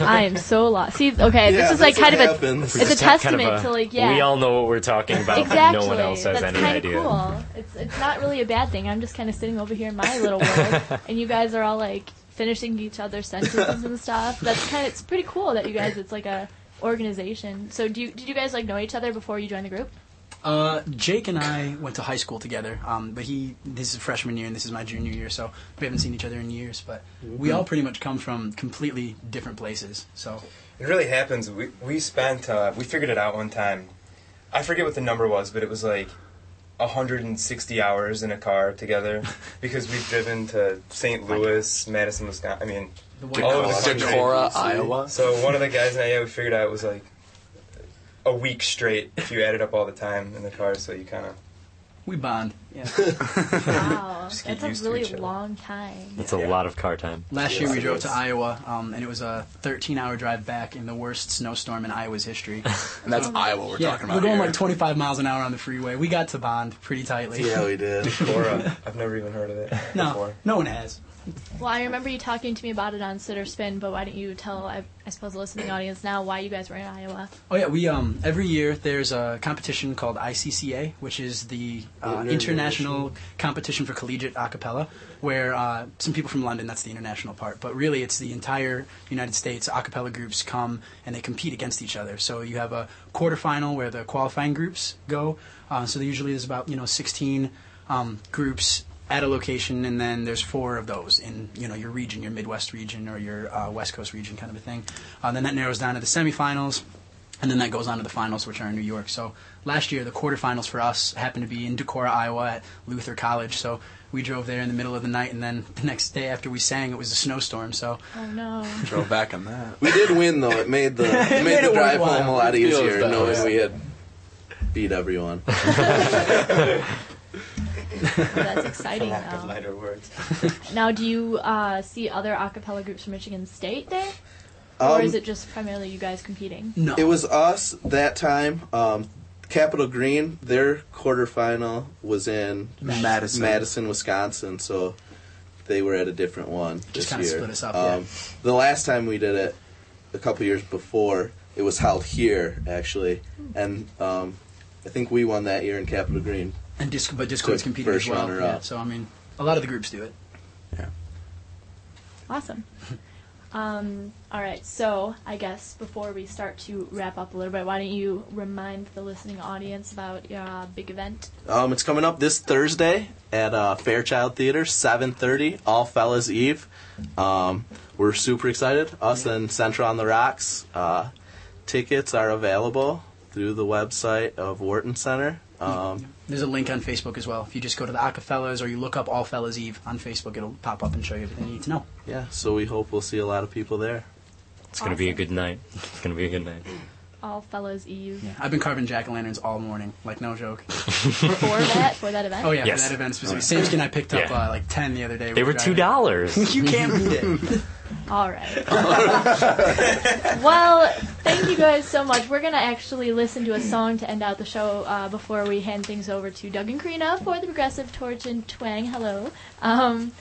I am so lost. See, okay, Yeah, this is like that's kind of what a happens. it's a Just have testament kind of a- to like yeah. We all know what we're talking about, exactly. but no one else has That's any kind idea. of cool. It's it's not really a bad thing. I'm just kind of sitting over here in my little world, and you guys are all like finishing each other's sentences and stuff. That's kind of it's pretty cool that you guys it's like a organization. So do you did you guys like know each other before you joined the group? Uh, Jake and I went to high school together, um, but he this is freshman year and this is my junior year, so we haven't seen each other in years. But we all pretty much come from completely different places. So It really happens. We we spent uh, we figured it out one time. I forget what the number was, but it was like 160 hours in a car together [LAUGHS] because we've driven to St. Louis, Madison, Wisconsin. I mean, the all over the country. Decorah, Iowa. So one of the guys and I, yeah, we figured out it was like a week straight if you added up all the time in the car. So you kind of we bond. Yeah. [LAUGHS] Wow, Just get that's used a to really each other. long time. That's a lot of car time. Last year we drove is. to Iowa, um, and it was a 13-hour drive back in the worst snowstorm in Iowa's history. [LAUGHS] And that's Iowa we're yeah, talking about. we're going here. like 25 miles an hour on the freeway. We got to bond pretty tightly. Yeah, we did. [LAUGHS] Decorah. I've never even heard of it no, before. no one has. Well, I remember you talking to me about it on Sit or Spin, but why don't you tell I, I suppose the listening audience now why you guys were in Iowa? Oh yeah, we um every year there's a competition called ICCA, which is the uh, international competition for collegiate a cappella, where uh, some people from London, that's the international part, but really it's the entire United States a cappella groups come and they compete against each other. So you have a quarterfinal where the qualifying groups go. Uh, so there usually is about you know 16 um, groups at a location, and then there's four of those in you know your region, your Midwest region or your uh, West Coast region, kind of a thing. Uh, then that narrows down to the semifinals, and then that goes on to the finals, which are in New York. So last year, the quarterfinals for us happened to be in Decorah, Iowa, at Luther College. So we drove there in the middle of the night, and then the next day after we sang, it was a snowstorm. So Oh no. Drove back on that. We did win though. It made the [LAUGHS] it made, made the drive home a lot easier knowing we had beat everyone. [LAUGHS] [LAUGHS] Well, that's [LAUGHS] exciting Lack of now. lighter words. [LAUGHS] Now, do you uh, see other a cappella groups from Michigan State there? Or Um, is it just primarily you guys competing? no, It was us that time. Um, Capital Green, their quarterfinal was in Madison. Madison, Wisconsin. So they were at a different one Just this kinda year. split us up, Um, The last time we did it, a couple years before, it was held here actually, and um, I think we won that year in Capital Green. And Disc- but Discord's Took competing first as well. runner Yeah, up. so I mean, a lot of the groups do it. Yeah. Awesome. [LAUGHS] Um, all right, so I guess before we start to wrap up a little bit, why don't you remind the listening audience about your uh, big event? Um, it's coming up this Thursday at uh, Fairchild Theater, 7:30, All Fellas Eve. Um, we're super excited. Us and Central on the Rocks. Uh, tickets are available through the website of Wharton Center. Um, There's a link on Facebook as well. If you just go to the Acafellas or you look up All Fellas Eve on Facebook, it'll pop up and show you everything you need to know. yeah, so we hope we'll see a lot of people there. It's going to be a good night. It's going to be a good night. [LAUGHS] All Fellas Eve. Yeah, I've been carving jack o' lanterns all morning, like no joke. [LAUGHS] For that, for that event? Oh yeah, Yes. for that event specifically. Samsky and I picked up Yeah. uh, like ten the other day. They We were driving. two dollars. [LAUGHS] you can't beat it. All right. [LAUGHS] well, thank you guys so much. We're going to actually listen to a song to end out the show uh, before we hand things over to Doug and Karina for the Progressive Torch and Twang. Hello. Um,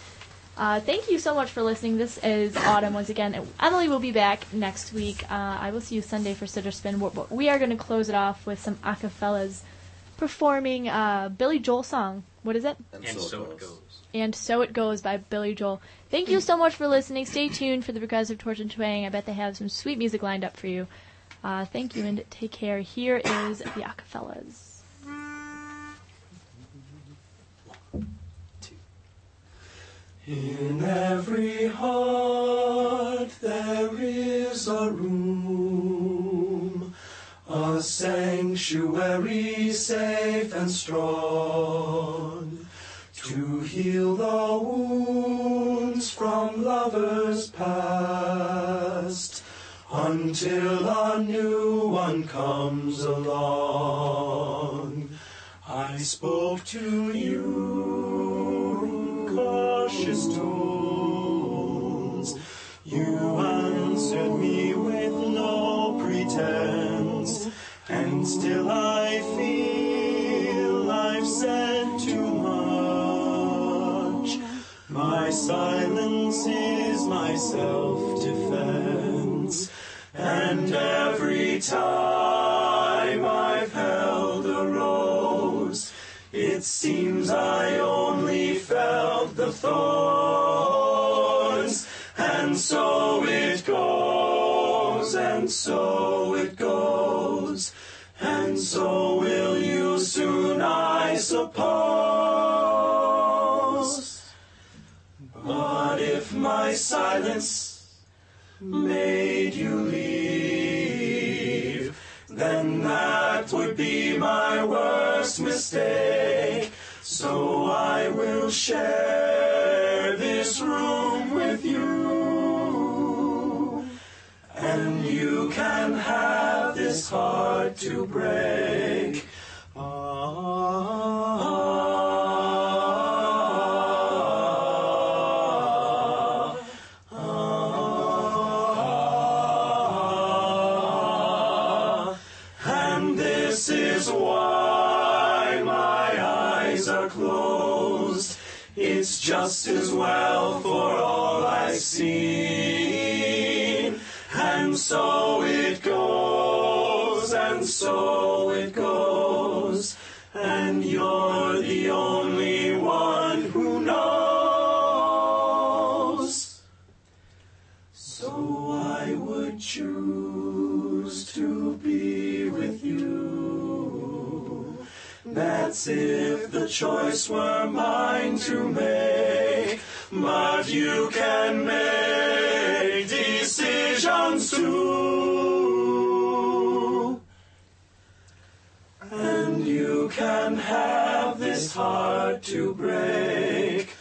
uh, thank you so much for listening. This is Autumn once again. Emily will be back next week. Uh, I will see you Sunday for Sit or Spin. We- are going to close it off with some Acafellas performing uh, Billy Joel song. What is it? And, so, it goes. And So It Goes by Billy Joel. Thank you so much for listening. Stay tuned for the Progressive Torch and Twang. I bet they have some sweet music lined up for you. Uh, thank you and take care. Here is the Acafellas. In every heart there is a room, a sanctuary safe and strong, to heal the wounds from lovers past, until a new one comes along. I spoke to you cautious tones. You answered me with no pretense, and still I feel My silence is my self-defense. And every time I've held a rose, it seems I only felt the thorns. And so it goes, and so it goes, and so will you soon, I suppose. But if my silence made you leave, then that would be my worst mistake. So I will share this room with you. And you can have this heart to break. So it goes. And you're the only one who knows. So I would choose to be with you. That's if the choice were mine to make. But you can make have this heart to break.